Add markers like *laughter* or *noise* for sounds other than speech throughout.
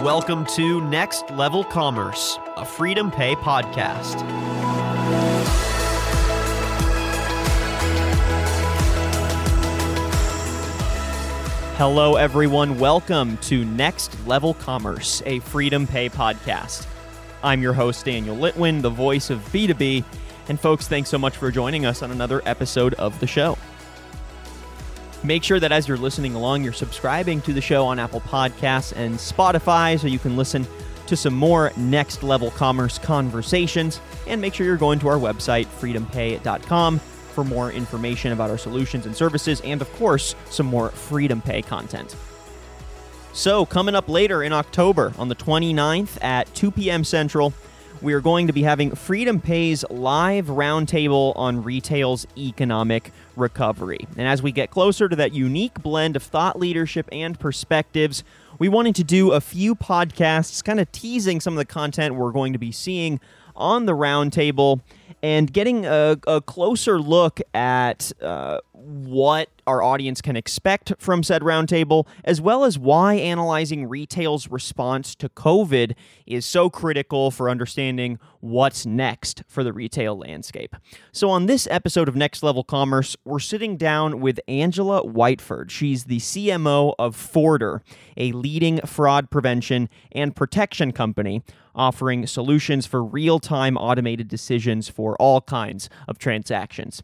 Welcome to Next Level Commerce, a FreedomPay podcast. Hello, everyone. Welcome to Next Level Commerce, a FreedomPay podcast. I'm your host, Daniel Litwin, the voice of B2B. And, folks, thanks so much for joining us on another episode of the show. Make sure that as you're listening along, you're subscribing to the show on Apple Podcasts and Spotify so you can listen to some more next level commerce conversations. And make sure you're going to our website, freedompay.com, for more information about our solutions and services, and of course, some more FreedomPay content. So, coming up later in October on the 29th at 2 p.m. Central, we are going to be having FreedomPay's live roundtable on retail's economic recovery. And as we get closer to that unique blend of thought leadership and perspectives, we wanted to do a few podcasts kind of teasing some of the content we're going to be seeing on the roundtable and getting a, a closer look at uh, what our audience can expect from said roundtable, as well as why analyzing retail's response to COVID is so critical for understanding what's next for the retail landscape. So, on this episode of Next Level Commerce, we're sitting down with Angela Whiteford. She's the CMO of Forter, a leading fraud prevention and protection company offering solutions for real time automated decisions for all kinds of transactions.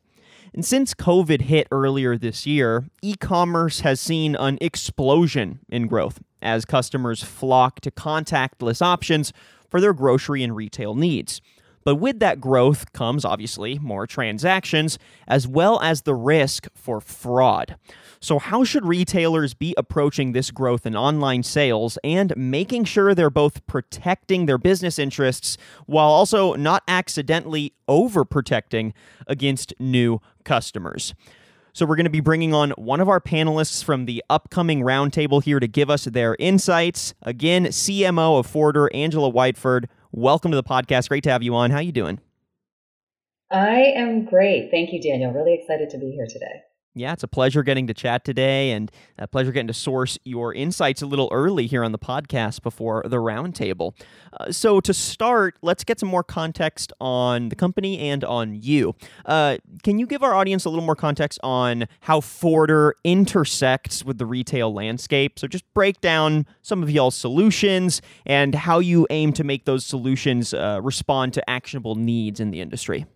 And since COVID hit earlier this year, e commerce has seen an explosion in growth as customers flock to contactless options for their grocery and retail needs. But with that growth comes obviously more transactions, as well as the risk for fraud. So, how should retailers be approaching this growth in online sales and making sure they're both protecting their business interests while also not accidentally overprotecting against new customers? So, we're going to be bringing on one of our panelists from the upcoming roundtable here to give us their insights. Again, CMO of Forter, Angela Whiteford. Welcome to the podcast. Great to have you on. How are you doing? I am great. Thank you, Daniel. Really excited to be here today. Yeah, it's a pleasure getting to chat today and a pleasure getting to source your insights a little early here on the podcast before the roundtable. Uh, so, to start, let's get some more context on the company and on you. Uh, can you give our audience a little more context on how Forter intersects with the retail landscape? So, just break down some of y'all's solutions and how you aim to make those solutions uh, respond to actionable needs in the industry.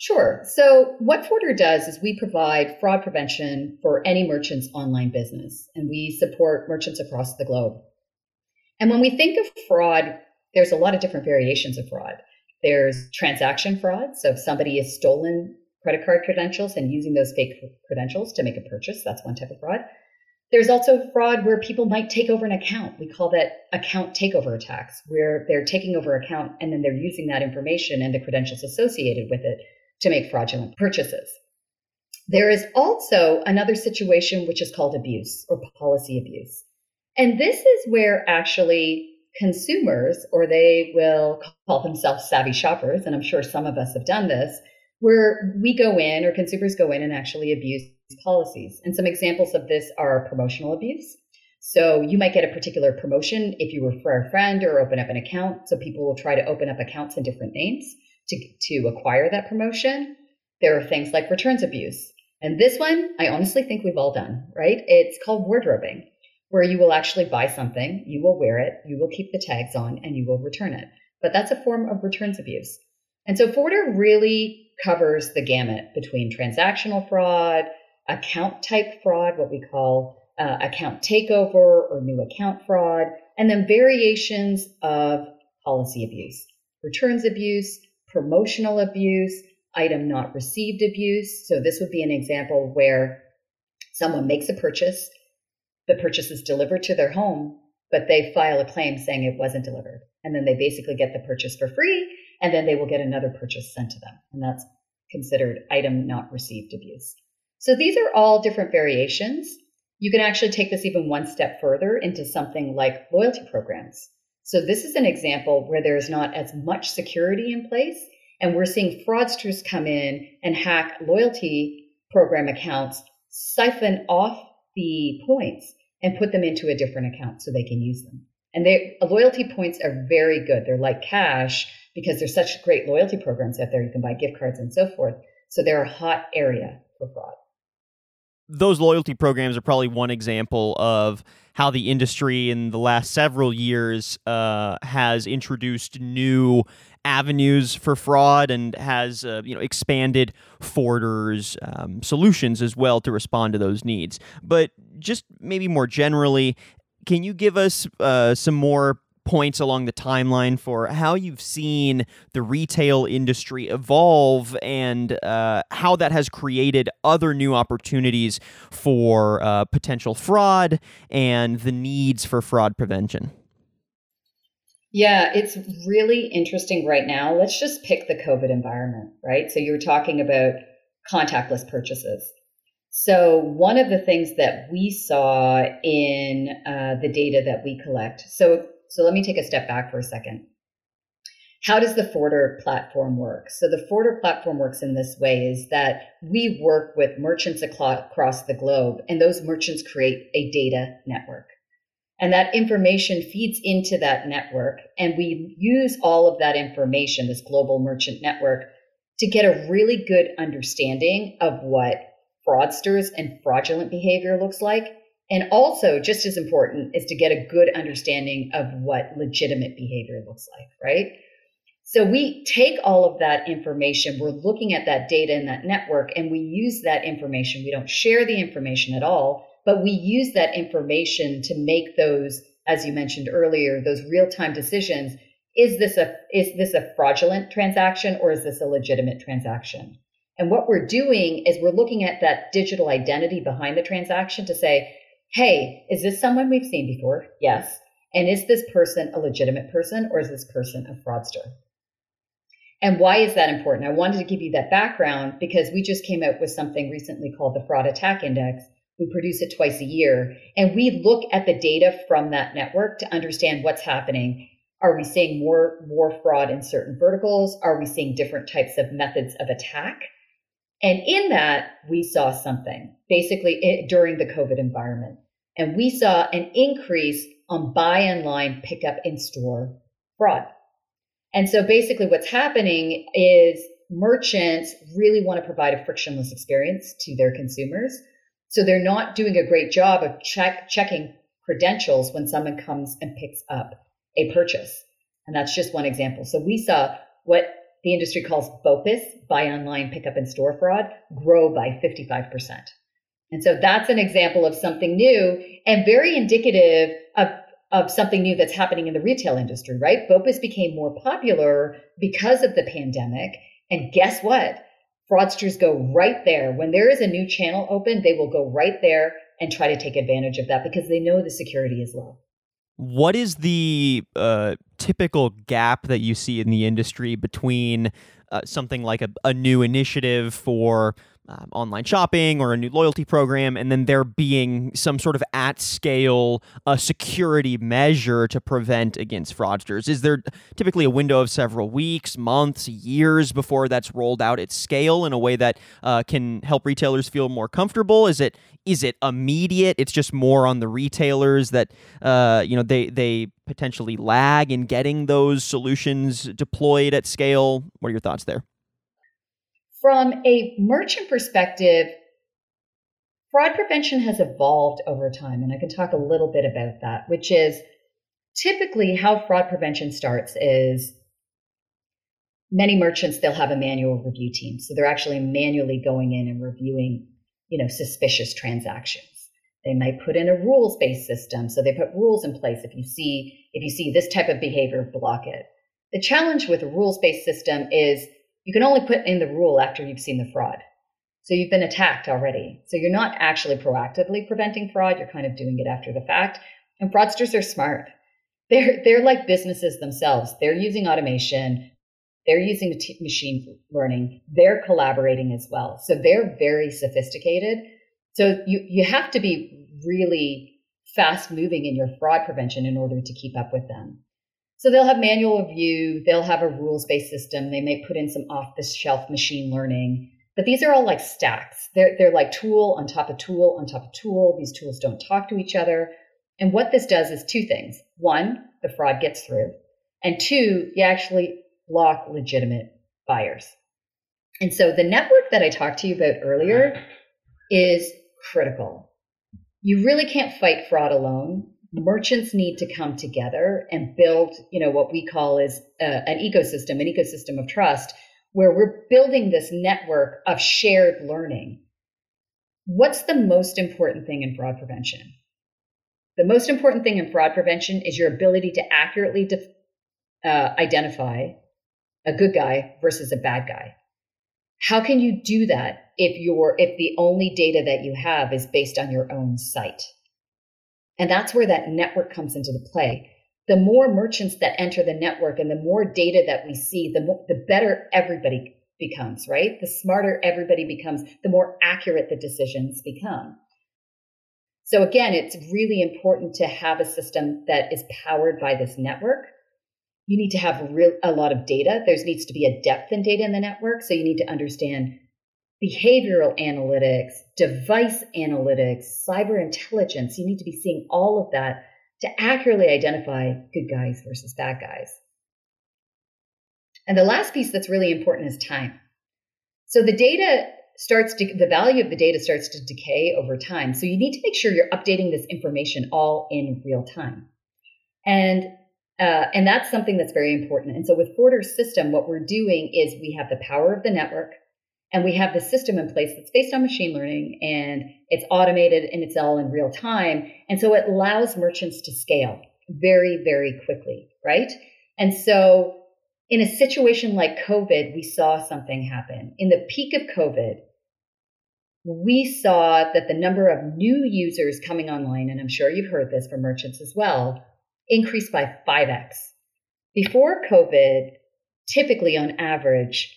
Sure. So, what Forter does is we provide fraud prevention for any merchant's online business, and we support merchants across the globe. And when we think of fraud, there's a lot of different variations of fraud. There's transaction fraud. So, if somebody has stolen credit card credentials and using those fake credentials to make a purchase, that's one type of fraud. There's also fraud where people might take over an account. We call that account takeover attacks, where they're taking over an account and then they're using that information and the credentials associated with it to make fraudulent purchases. There is also another situation which is called abuse or policy abuse. And this is where actually consumers, or they will call themselves savvy shoppers, and I'm sure some of us have done this, where we go in or consumers go in and actually abuse policies. And some examples of this are promotional abuse. So you might get a particular promotion if you refer a friend or open up an account. So people will try to open up accounts in different names to, to acquire that promotion. There are things like returns abuse. And this one, I honestly think we've all done, right? It's called wardrobing, where you will actually buy something, you will wear it, you will keep the tags on, and you will return it. But that's a form of returns abuse. And so Forter really covers the gamut between transactional fraud, account type fraud, what we call uh, account takeover or new account fraud, and then variations of policy abuse, returns abuse, promotional abuse, item not received abuse. So this would be an example where someone makes a purchase, the purchase is delivered to their home, but they file a claim saying it wasn't delivered. And then they basically get the purchase for free, and then they will get another purchase sent to them. And that's considered item not received abuse. So these are all different variations. You can actually take this even one step further into something like loyalty programs. So this is an example where there's not as much security in place. And we're seeing fraudsters come in and hack loyalty program accounts, siphon off the points and put them into a different account so they can use them. And they loyalty points are very good. They're like cash because there's such great loyalty programs out there. You can buy gift cards and so forth. So they're a hot area for fraud. Those loyalty programs are probably one example of how the industry in the last several years uh, has introduced new avenues for fraud and has uh, you know expanded Forter's um, solutions as well to respond to those needs. But just maybe more generally, can you give us uh, some more points along the timeline for how you've seen the retail industry evolve and uh, how that has created other new opportunities for uh, potential fraud and the needs for fraud prevention? Yeah, it's really interesting right now. Let's just pick the COVID environment, right? So you were talking about contactless purchases. So one of the things that we saw in uh, the data that we collect. So so let me take a step back for a second. How does the Forter platform work? So the Forter platform works in this way is that we work with merchants across the globe and those merchants create a data network. And that information feeds into that network. And we use all of that information, this global merchant network, to get a really good understanding of what fraudsters and fraudulent behavior looks like. And also, just as important, is to get a good understanding of what legitimate behavior looks like, right? So we take all of that information, we're looking at that data in that network, and we use that information. We don't share the information at all but we use that information to make those, as you mentioned earlier, those real-time decisions. Is this a is this a fraudulent transaction or is this a legitimate transaction? And what we're doing is we're looking at that digital identity behind the transaction to say, hey, is this someone we've seen before? Yes. And is this person a legitimate person or is this person a fraudster? And why is that important? I wanted to give you that background because we just came out with something recently called the Fraud Attack Index, we produce it twice a year. And we look at the data from that network to understand what's happening. Are we seeing more, more fraud in certain verticals? Are we seeing different types of methods of attack? And in that, we saw something basically it, during the COVID environment. And we saw an increase on buy online, pick up in store fraud. And so basically, what's happening is merchants really want to provide a frictionless experience to their consumers. So they're not doing a great job of check, checking credentials when someone comes and picks up a purchase. And that's just one example. So we saw what the industry calls BOPIS, buy online, pick up in store fraud, grow by 55%. And so that's an example of something new and very indicative of, of something new that's happening in the retail industry, right? BOPIS became more popular because of the pandemic. And guess what? fraudsters go right there. When there is a new channel open, they will go right there and try to take advantage of that because they know the security is low. What is the uh, typical gap that you see in the industry between uh, something like a, a new initiative for um, online shopping or a new loyalty program, and then there being some sort of at scale uh, security measure to prevent against fraudsters? Is there typically a window of several weeks, months, years before that's rolled out at scale in a way that uh, can help retailers feel more comfortable? Is it is it immediate? It's just more on the retailers that uh, you know they they potentially lag in getting those solutions deployed at scale. What are your thoughts there? From a merchant perspective, fraud prevention has evolved over time, and I can talk a little bit about that, which is typically how fraud prevention starts is many merchants they'll have a manual review team. So they're actually manually going in and reviewing you know suspicious transactions. They might put in a rules based system. So they put rules in place. If you see if you see this type of behavior block it. The challenge with a rules based system is you can only put in the rule after you've seen the fraud. So you've been attacked already. So you're not actually proactively preventing fraud. You're kind of doing it after the fact. And fraudsters are smart. They're, they're like businesses themselves. They're using automation. They're using machine learning. They're collaborating as well. So they're very sophisticated. So you, you have to be really fast moving in your fraud prevention in order to keep up with them. So they'll have manual review, they'll have a rules based system, they may put in some off the shelf machine learning. But these are all like stacks. They're, they're like tool on top of tool on top of tool. These tools don't talk to each other. And what this does is two things. One, the fraud gets through. And two, you actually block legitimate buyers. And so the network that I talked to you about earlier is critical. You really can't fight fraud alone. Merchants need to come together and build, you know, what we call is uh, an ecosystem, an ecosystem of trust, where we're building this network of shared learning. What's the most important thing in fraud prevention? The most important thing in fraud prevention is your ability to accurately uh, identify a good guy versus a bad guy. How can you do that if you're if the only data that you have is based on your own site? And that's where that network comes into the play. The more merchants that enter the network and the more data that we see, the more, the better everybody becomes, right? The smarter everybody becomes, the more accurate the decisions become. So again, it's really important to have a system that is powered by this network you need to have real, a lot of data. There needs to be a depth in data in the network. So you need to understand behavioral analytics, device analytics, cyber intelligence. You need to be seeing all of that to accurately identify good guys versus bad guys. And the last piece that's really important is time. So the data starts to, the value of the data starts to decay over time. So you need to make sure you're updating this information all in real time. And uh, and that's something that's very important. And so with Forter's system, what we're doing is we have the power of the network and we have the system in place that's based on machine learning and it's automated and it's all in real time. And so it allows merchants to scale very, very quickly, right? And so in a situation like COVID, we saw something happen. In the peak of COVID, we saw that the number of new users coming online, and I'm sure you've heard this from merchants as well, increased by 5x. Before COVID, typically on average,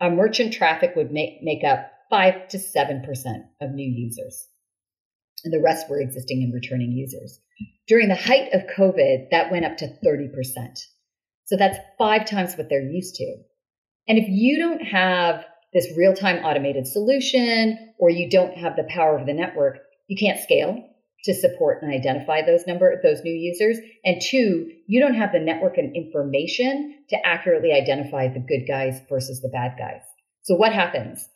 a merchant traffic would make, make up 5 to 7% of new users. And the rest were existing and returning users. During the height of COVID, that went up to 30%. So that's five times what they're used to. And if you don't have this real time automated solution or you don't have the power of the network, you can't scale to support and identify those number those new users. And two you don't have the network and information to accurately identify the good guys versus the bad guys. So what happens?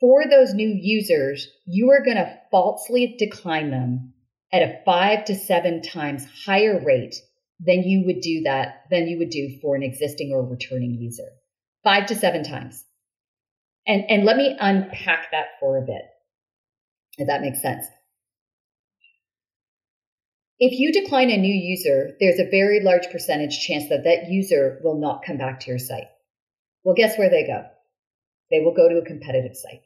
For those new users you are going to falsely decline them at a 5 to 7 times higher rate than you would do that than you would do for an existing or returning user. 5 to 7 times. And and let me unpack that for a bit if that makes sense if you decline a new user, there's a very large percentage chance that that user will not come back to your site. Well, guess where they go? They will go to a competitive site.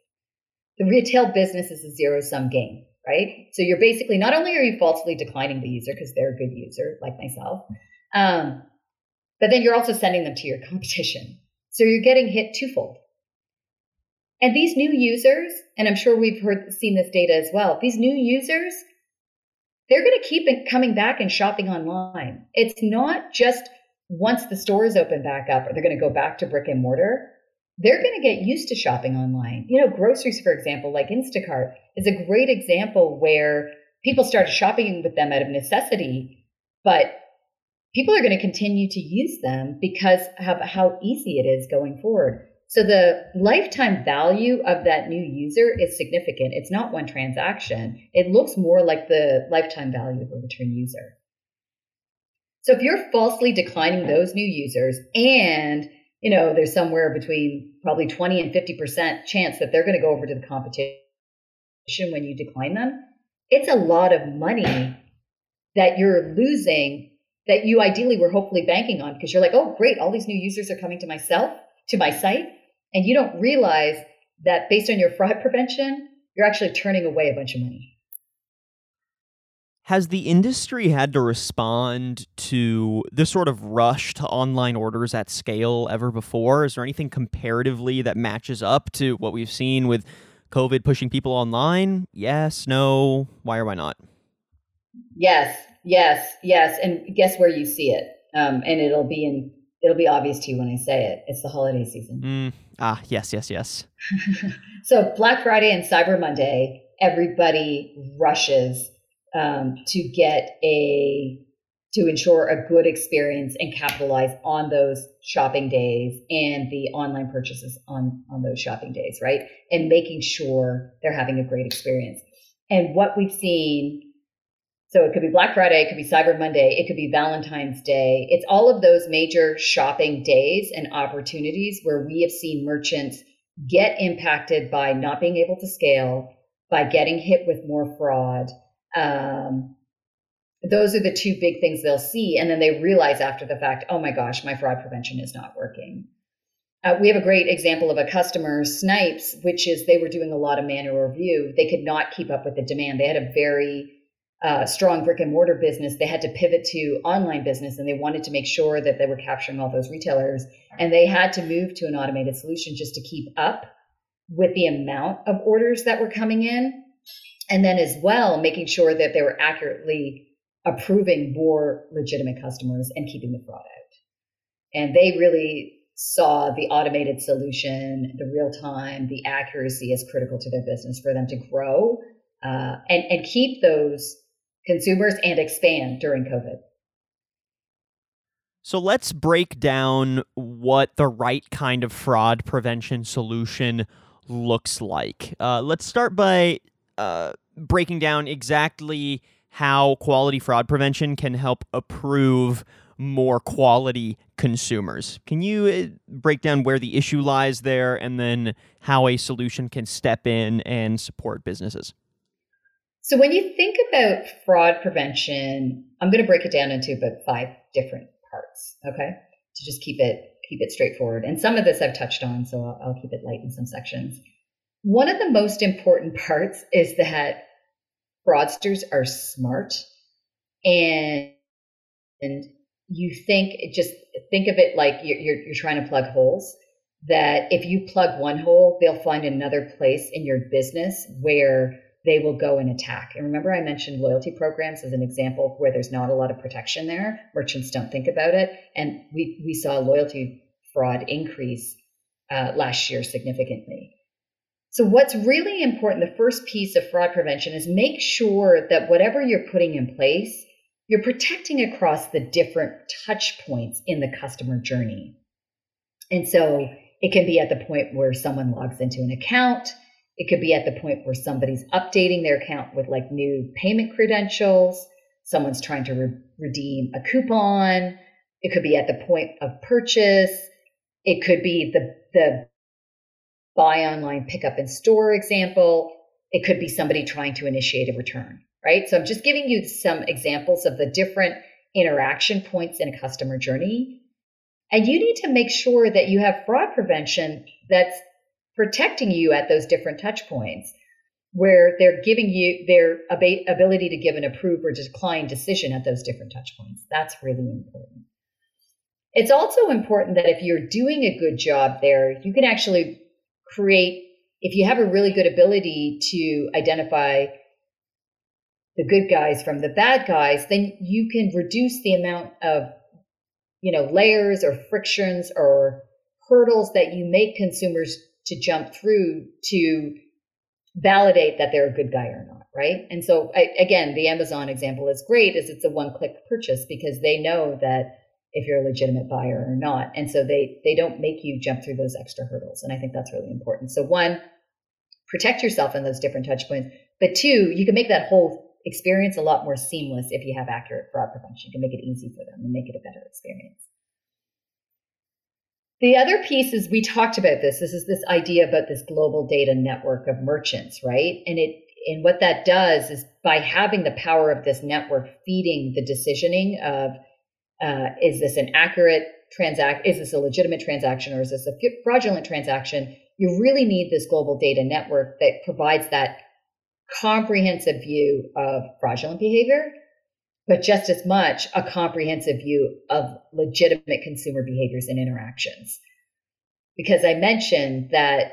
The retail business is a zero sum game, right? So you're basically not only are you falsely declining the user because they're a good user, like myself, um, but then you're also sending them to your *laughs* competition. So you're getting hit twofold. And these new users, and I'm sure we've heard seen this data as well, these new users they're going to keep coming back and shopping online. It's not just once the stores open back up, or they're going to go back to brick and mortar. They're going to get used to shopping online. You know, groceries, for example, like Instacart, is a great example where people started shopping with them out of necessity, but people are going to continue to use them because of how easy it is going forward. So the lifetime value of that new user is significant. It's not one transaction. It looks more like the lifetime value of a return user. So if you're falsely declining those new users and you know there's somewhere between probably 20 and 50% chance that they're going to go over to the competition when you decline them, it's a lot of money that you're losing that you ideally were hopefully banking on because you're like, oh, great, all these new users are coming to myself, to my site. And you don't realize that based on your fraud *laughs* prevention, you're actually turning away a bunch of money. Has the industry had to respond to this sort of rush to online orders at scale ever before? Is there anything comparatively that matches up to what we've seen with COVID pushing people online? Yes, no, why or why not? Yes, yes, yes. And guess where you see it? Um, and it'll be in it'll be obvious to you when I say it. It's the holiday season. Mm, ah, yes, yes, yes. *laughs* so Black Friday and Cyber Monday, everybody rushes um, to get a to ensure a good experience and capitalize on those shopping days and the online purchases on on those shopping days right and making sure they're having a great experience and what we've seen so it could be black friday it could be cyber monday it could be valentine's day it's all of those major shopping days and opportunities where we have seen merchants get impacted by not being able to scale by getting hit with more fraud um, those are the two big things they'll see. And then they realize after the fact, oh my gosh, my fraud prevention is not working. Uh, we have a great example of a customer, Snipes, which is they were doing a lot of manual review. They could not keep up with the demand. They had a very uh, strong brick and mortar business. They had to pivot to online business and they wanted to make sure that they were capturing all those retailers. And they had to move to an automated solution just to keep up with the amount of orders that were coming in. And then as well, making sure that they were accurately approving more legitimate customers and keeping the fraud out. And they really saw the automated solution, the real time, the accuracy as critical to their business for them to grow uh, and, and keep those consumers and expand during COVID. So let's break down what the right kind of fraud prevention solution looks like. Uh, let's start by uh, breaking down exactly how quality fraud prevention can help approve more quality consumers. Can you uh, break down where the issue lies there and then how a solution can step in and support businesses? So, when you think about fraud prevention, I'm going to break it down into about five different parts, okay? To just keep it keep it straightforward. And some of this I've touched on, so I'll, I'll keep it light in some sections. One of the most important parts is that fraudsters are smart and and you think just think of it like you're, you're, you're trying to plug holes that if you plug one hole they'll find another place in your business where they will go and attack and remember i mentioned loyalty programs as an example where there's not a lot of protection there merchants don't think about it and we, we saw loyalty fraud increase uh, last year significantly so, what's really important, the first piece of fraud prevention is make sure that whatever you're putting in place, you're protecting across the different touch points in the customer journey. And so it can be at the point where someone logs into an account. It could be at the point where somebody's updating their account with like new payment credentials. Someone's trying to re- redeem a coupon. It could be at the point of purchase. It could be the, the buy online, pick up in store example. It could be somebody trying to initiate a return, right? So I'm just giving you some examples of the different interaction points in a customer journey. And you need to make sure that you have fraud prevention that's protecting you at those different touch points where they're giving you their ab- ability to give an approve or decline decision at those different touch points. That's really important. It's also important that if you're doing a good job there, you can actually create, if you have a really good ability to identify the good guys from the bad guys, then you can reduce the amount of, you know, layers or frictions or hurdles that you make consumers to jump through to validate that they're a good guy or not, right? And so I, again, the Amazon example is great is it's a one-click purchase because they know that if you're a legitimate buyer or not. And so they they don't make you jump through those extra hurdles. And I think that's really important. So one, protect yourself in those different touch points. But two, you can make that whole experience a lot more seamless if you have accurate fraud prevention. You can make it easy for them and make it a better experience. The other piece is we talked about this. This is this idea about this global data network of merchants, right? And it and what that does is by having the power of this network feeding the decisioning of uh, is this an accurate transact? Is this a legitimate transaction or is this a fraudulent transaction? You really need this global data network that provides that comprehensive view of fraudulent behavior, but just as much a comprehensive view of legitimate consumer behaviors and interactions. Because I mentioned that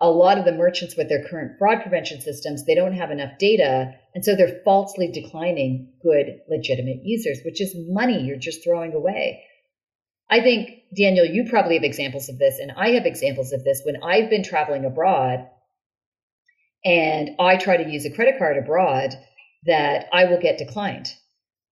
a lot of the merchants with their current fraud prevention systems, they don't have enough data. And so they're falsely declining good, legitimate users, which is money you're just throwing away. I think, Daniel, you probably have examples of this, and I have examples of this when I've been traveling abroad and I try to use a credit card abroad. that I will get declined.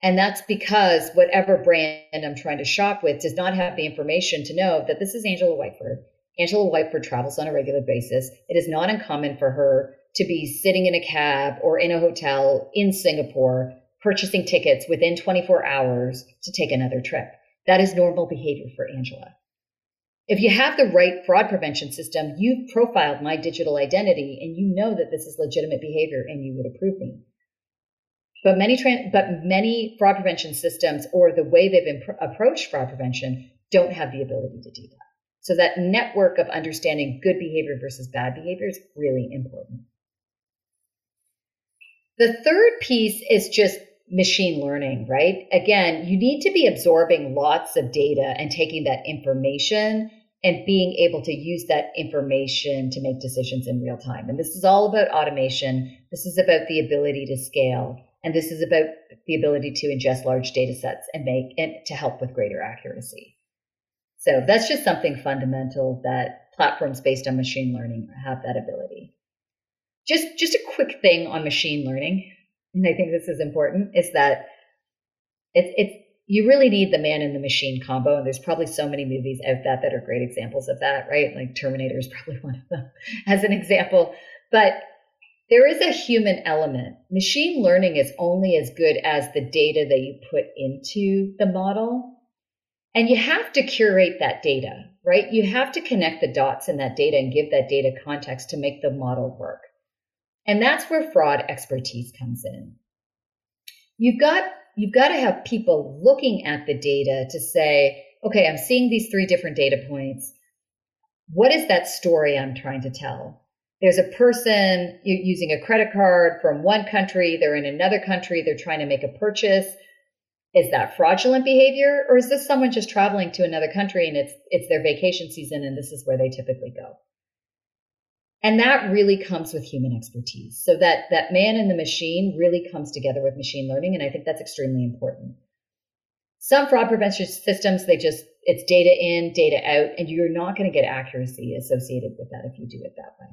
And that's because whatever brand I'm trying to shop with does not have the information to know that this is Angela Whiteford. Angela Whiteford travels on a regular basis. It is not uncommon for her to be sitting in a cab or in a hotel in Singapore, purchasing tickets within 24 hours to take another trip. That is normal behavior for Angela. If you have the right fraud prevention system, you've profiled my digital identity and you know that this is legitimate behavior and you would approve me. But many, but many fraud prevention systems or the way they've imp- approached fraud prevention don't have the ability to do that. So that network of understanding good behavior versus bad behavior is really important. The third piece is just machine learning, right? Again, you need to be absorbing lots of data and taking that information and being able to use that information to make decisions in real time. And this is all about automation. This is about the ability to scale. And this is about the ability to ingest large data sets and make and to help with greater accuracy. So that's just something fundamental that platforms based on machine learning have that ability. Just just a quick thing on machine learning and I think this is important, is that it's it's you really need the man and the machine combo. And there's probably so many movies out that that are great examples of that, right? Like Terminator is probably *laughs* one of them as an example. But there is a human element. Machine learning is only as good as the data that you put into the model. And you have to curate that data, right? You have to connect the dots in that data and give that data context to make the model work. And that's where fraud expertise comes in. You've got you've got to have people looking at the data to say, okay, I'm seeing these three different data points. What is that story I'm trying to tell? There's a person using a credit card from one country, they're in another country, they're trying to make a purchase. Is that fraudulent behavior or is this someone just traveling to another country and it's it's their vacation season and this is where they typically go? And that really comes with human expertise. So that, that man and the machine really comes together with machine learning. And I think that's extremely important. Some fraud prevention systems, they just, it's data in, data out, and you're not going to get accuracy associated with that if you do it that way.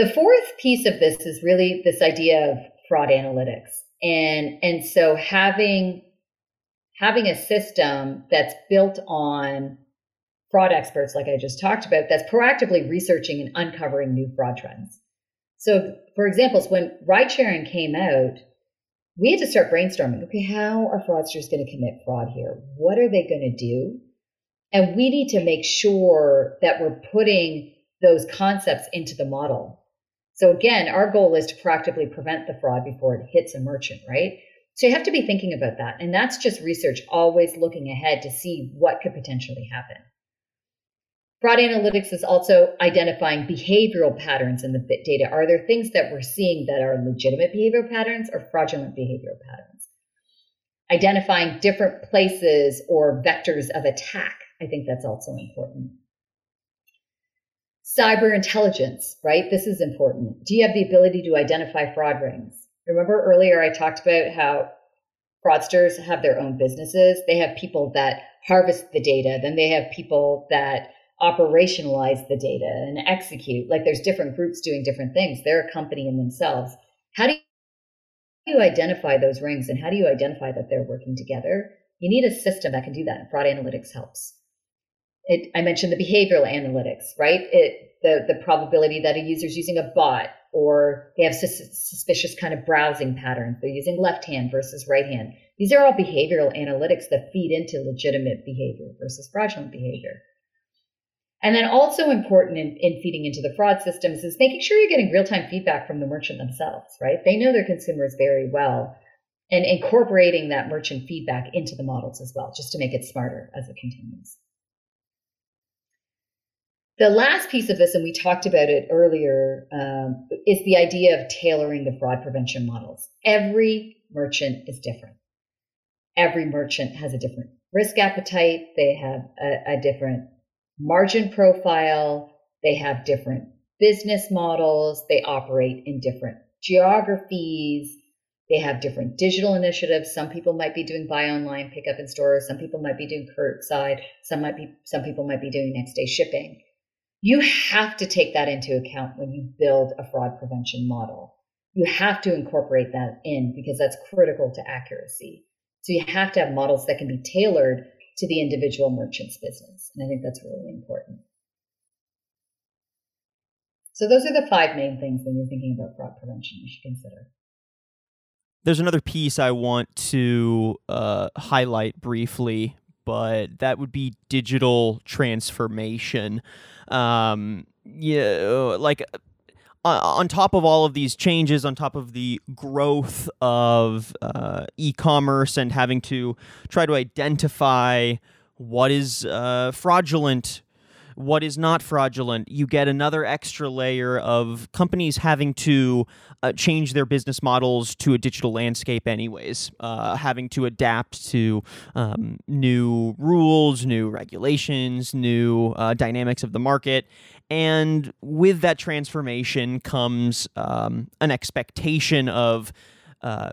The fourth piece of this is really this idea of fraud analytics. And, and so having, having a system that's built on fraud experts, like I just talked about, that's proactively researching and uncovering new fraud trends. So, for examples, when ride sharing came out, we had to start brainstorming okay, how are fraudsters going to commit fraud here? What are they going to do? And we need to make sure that we're putting those concepts into the model. So, again, our goal is to proactively prevent the fraud before it hits a merchant, right? So, you have to be thinking about that. And that's just research, always looking ahead to see what could potentially happen. Fraud analytics is also identifying behavioral patterns in the data. Are there things that we're seeing that are legitimate behavioral patterns or fraudulent behavioral patterns? Identifying different places or vectors of attack. I think that's also important. Cyber intelligence, right? This is important. Do you have the ability to identify fraud rings? Remember earlier I talked about how fraudsters have their own businesses. They have people that harvest the data, then they have people that operationalize the data and execute. Like there's different groups doing different things. They're a company in themselves. How do you identify those rings and how do you identify that they're working together? You need a system that can do that. And fraud analytics helps. It, I mentioned the behavioral analytics, right? It, the, the probability that a user is using a bot or they have sus- suspicious kind of browsing patterns. They're using left hand versus right hand. These are all behavioral analytics that feed into legitimate behavior versus fraudulent behavior. And then also important in, in feeding into the fraud systems is making sure you're getting real time feedback from the merchant themselves, right? They know their consumers very well and incorporating that merchant feedback into the models as well, just to make it smarter as it continues. The last piece of this, and we talked about it earlier, um, is the idea of tailoring the fraud prevention models. Every merchant is different. Every merchant has a different risk appetite. They have a, a different margin profile. They have different business models. They operate in different geographies. They have different digital initiatives. Some people might be doing buy online, pick up in stores. Some people might be doing curbside. Some might be, some people might be doing next day shipping. You have to take that into account when you build a fraud prevention model. You have to incorporate that in because that's critical to accuracy. So you have to have models that can be tailored to the individual merchant's business. And I think that's really important. So those are the five main things when you're thinking about fraud prevention you should consider. There's another piece I want to uh, highlight briefly, but that would be digital transformation. Um, yeah, like uh, on top of all of these changes, on top of the growth of uh, e commerce and having to try to identify what is uh, fraudulent what is not fraudulent, you get another extra layer of companies having to uh, change their business models to a digital landscape, anyways, uh, having to adapt to um, new rules, new regulations, new uh, dynamics of the market. And with that transformation comes um, an expectation of uh,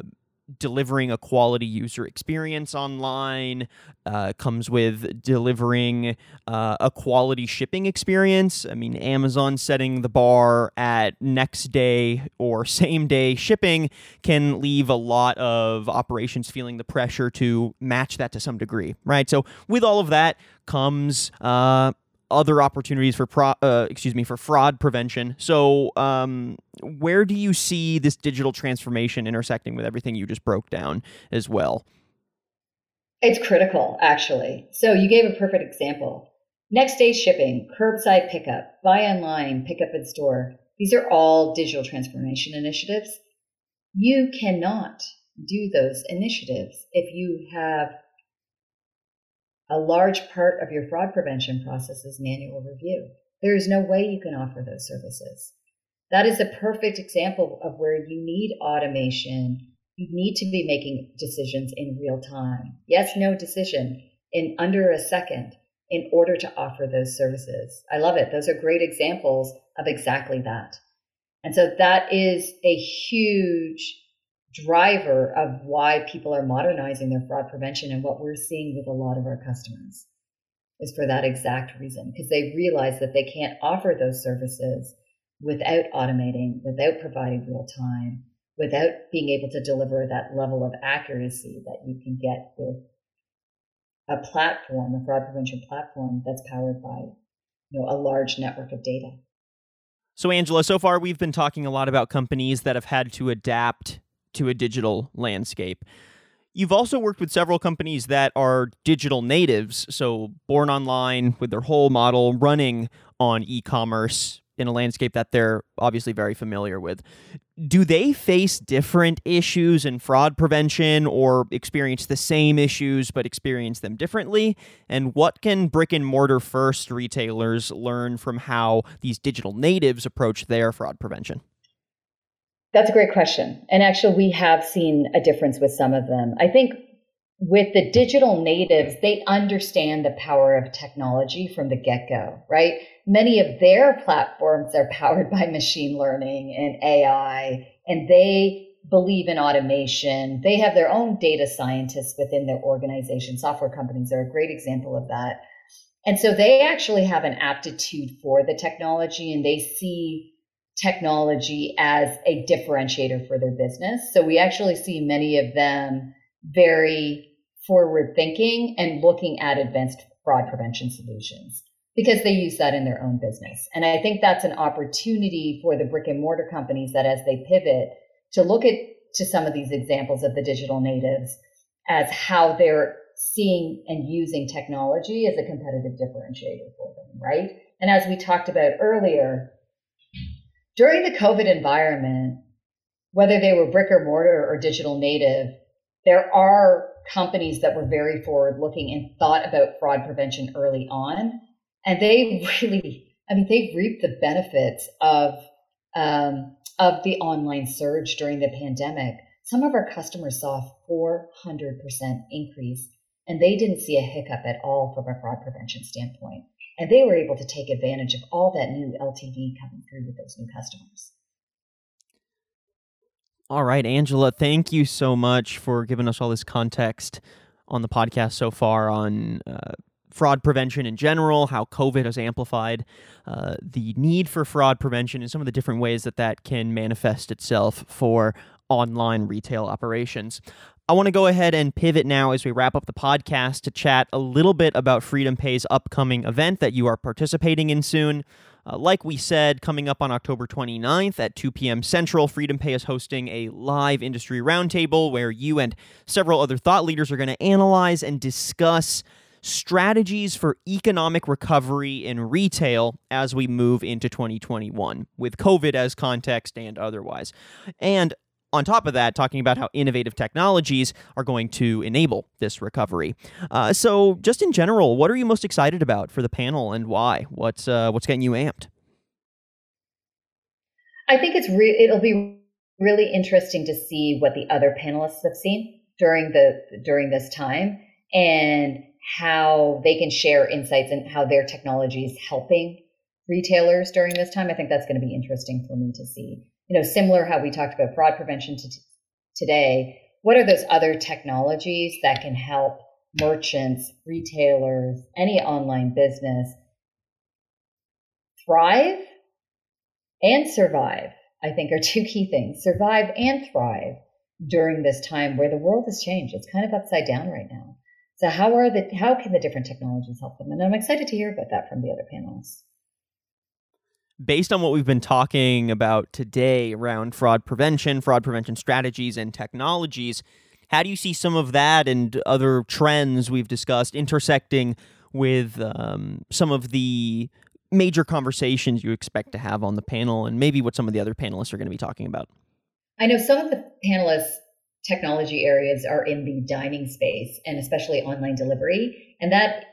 delivering a quality user experience online uh, comes with delivering uh, a quality shipping experience. I mean amazon setting the bar at next day or *laughs* same day shipping can leave a lot of operations feeling the pressure to match that to some degree right? So with all of that comes uh, other opportunities for pro, uh, excuse me for fraud prevention. So, um, where do you see this digital transformation intersecting with everything you just broke down as well? It's critical, actually. So you gave a perfect example. Next day shipping, curbside pickup, buy online, pick up in store. These are all digital transformation initiatives. You cannot do those initiatives if you have a large part of your fraud prevention process is manual review. There is no way you can offer those services. That is a perfect example of where you need automation. You need to be making decisions in real time. Yes, no decision in under a second in order to offer those services. I love it. Those are great examples of exactly that. And so that is a huge driver of why people are modernizing their fraud prevention and what we're seeing with a lot of our customers is for that exact reason because they realize that they can't offer those services without automating without providing real time without being able to deliver that level of accuracy that you can get with a platform a fraud prevention platform that's powered by you know a large network of data. So angela so far we've been talking a lot about companies that have had to adapt to a digital landscape. You've also worked with several companies that are digital natives, so born online with their whole model running on e commerce in a landscape that they're obviously very familiar with. Do they face different issues in fraud prevention or experience the same issues but experience them differently? And what can brick and mortar first retailers learn from how these digital natives approach their fraud prevention? That's a great question. And actually, we have seen a difference with some of them. I think with the digital natives, they understand the power of technology from the get go, right? Many of their platforms are powered by machine learning and AI, and they believe in automation. They have their own data scientists within their organization. Software companies are a great example of that. And so they actually have an aptitude for the technology and they see technology as a differentiator for their business. So we actually see many of them very forward thinking and looking at advanced fraud prevention solutions because they use that in their own business. And I think that's an opportunity for the brick and mortar companies that as they pivot to look at to some of these examples of the digital natives as how they're seeing and using technology as a competitive differentiator for them, right? And as we talked about earlier, during the COVID environment, whether they were brick or mortar or digital native, there are companies that were very forward looking and thought about fraud prevention early on. And they *laughs* really, I mean, they reaped the benefits of, um, of the online surge during the pandemic. Some of our customers saw a 400% increase and they didn't see a hiccup at all from a fraud prevention standpoint. And they were able to take advantage of all that new LTV coming through with those new customers. All right, Angela, thank you so much for giving us all this context on the podcast so far on uh, fraud prevention in general, how COVID has amplified uh, the need for fraud prevention, and some of the different ways that that can manifest itself for online retail operations. I want to go ahead and pivot now as we wrap up the podcast to chat a little bit about FreedomPay's upcoming event that you are participating in soon. Uh, like we said, coming up on October 29th at 2 p.m. Central, FreedomPay is hosting a live industry roundtable where you and several other thought leaders are going to analyze and discuss strategies for economic recovery in retail as we move into 2021, with COVID as context and otherwise. And on top of that, talking about how innovative technologies are going to enable this recovery. Uh, so, just in general, what are you most excited about for the panel and why? What's uh, what's getting you amped? I think it's re- it'll be really interesting to see what the other panelists have seen during the during this time and how they can share insights and how their technology is helping retailers during this time. I think that's going to be interesting for me to see you know, similar how we talked about fraud prevention to t- today, what are those other technologies that can help merchants, retailers, any online business thrive and survive? I think are two key things survive and thrive during this time where the world has changed. It's kind of upside down right now. So how are the how can the different technologies help them? And I'm excited to hear about that from the other panelists based on what we've been talking about today around fraud prevention, fraud prevention strategies, and technologies, how do you see some of that and other trends we've discussed intersecting with um, some of the major conversations you expect to have on the panel and maybe what some of the other panelists are going to be talking about? I know some of the panelists' technology areas are in the dining space and especially online delivery. And that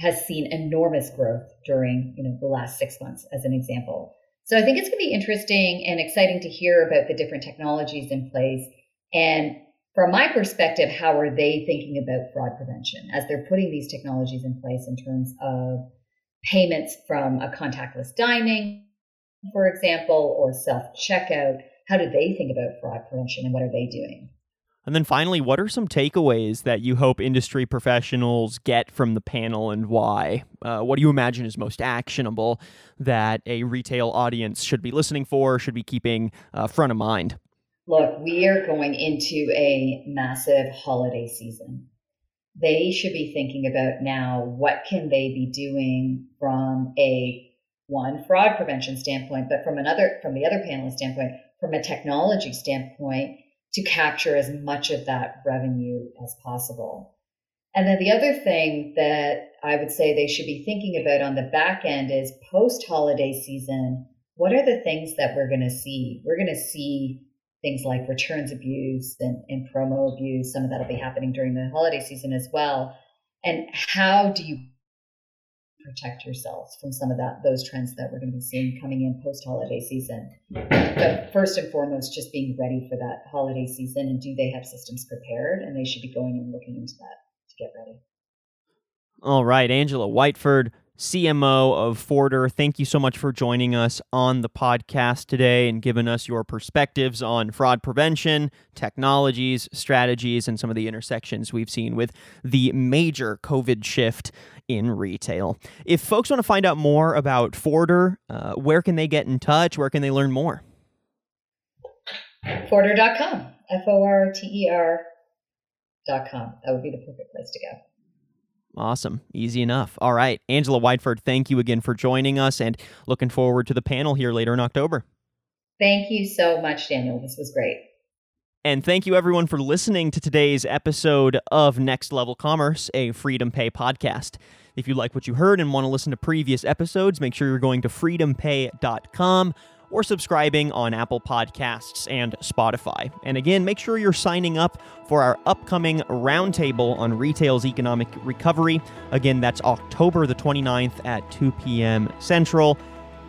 has seen enormous growth during you know the last six months as an example. So i think it's going to be interesting and exciting to hear about the different technologies in place. And from my perspective how are they thinking about fraud prevention as they're putting these technologies in place in terms of payments from a contactless dining for example or self checkout how do they think about fraud prevention and what are they doing and then finally, what are some takeaways that you hope industry professionals get from the panel and why? Uh, what do you imagine is most actionable that a retail audience should be listening for, should be keeping uh, front of mind? Look, we are going into a massive holiday season. They should be thinking about now what can they be doing from a one fraud prevention standpoint, but from another from the other panelist standpoint, from a technology standpoint to capture as much of that revenue as possible. And then the other thing that I would say they should be thinking about on the back end is post holiday season, what are the things that we're going to see? We're going to see things like returns abuse and, and promo abuse. Some of that will be happening during the holiday season as well. And how do you protect yourselves from some of that those trends that we're going to be seeing coming in post holiday season. But first and foremost, just being ready for that holiday season and do they have systems prepared? And they should be going and looking into that to get ready. All right, Angela Whiteford, CMO of Forter. Thank you so much for joining us on the podcast today and giving us your perspectives on fraud prevention, technologies, strategies, and some of the intersections we've seen with the major COVID shift in retail. If folks want to find out more about Forter, uh, where can they get in touch? Where can they learn more? Forter.com. F O R T E R.com. That would be the perfect place to go. Awesome. Easy enough. All right. Angela Whiteford, thank you again for joining us and looking forward to the panel here later in October. Thank you so much, Daniel. This was great. And thank you, everyone, for listening to today's episode of Next Level Commerce, a FreedomPay podcast. If you like what you heard and want to listen to previous episodes, make sure you're going to freedompay.com or subscribing on Apple Podcasts and Spotify. And again, make sure you're signing up for our upcoming roundtable on retail's economic recovery. Again, that's October the 29th at 2 p.m. Central.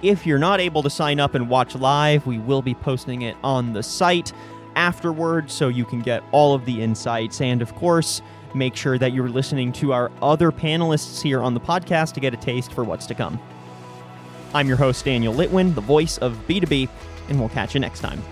If you're not able to sign up and watch live, we will be posting it on the site afterwards so you can get all of the insights. And of course, make sure that you're listening to our other panelists here on the podcast to get a taste for what's to come. I'm your host, Daniel Litwin, the voice of B2B, and we'll catch you next time.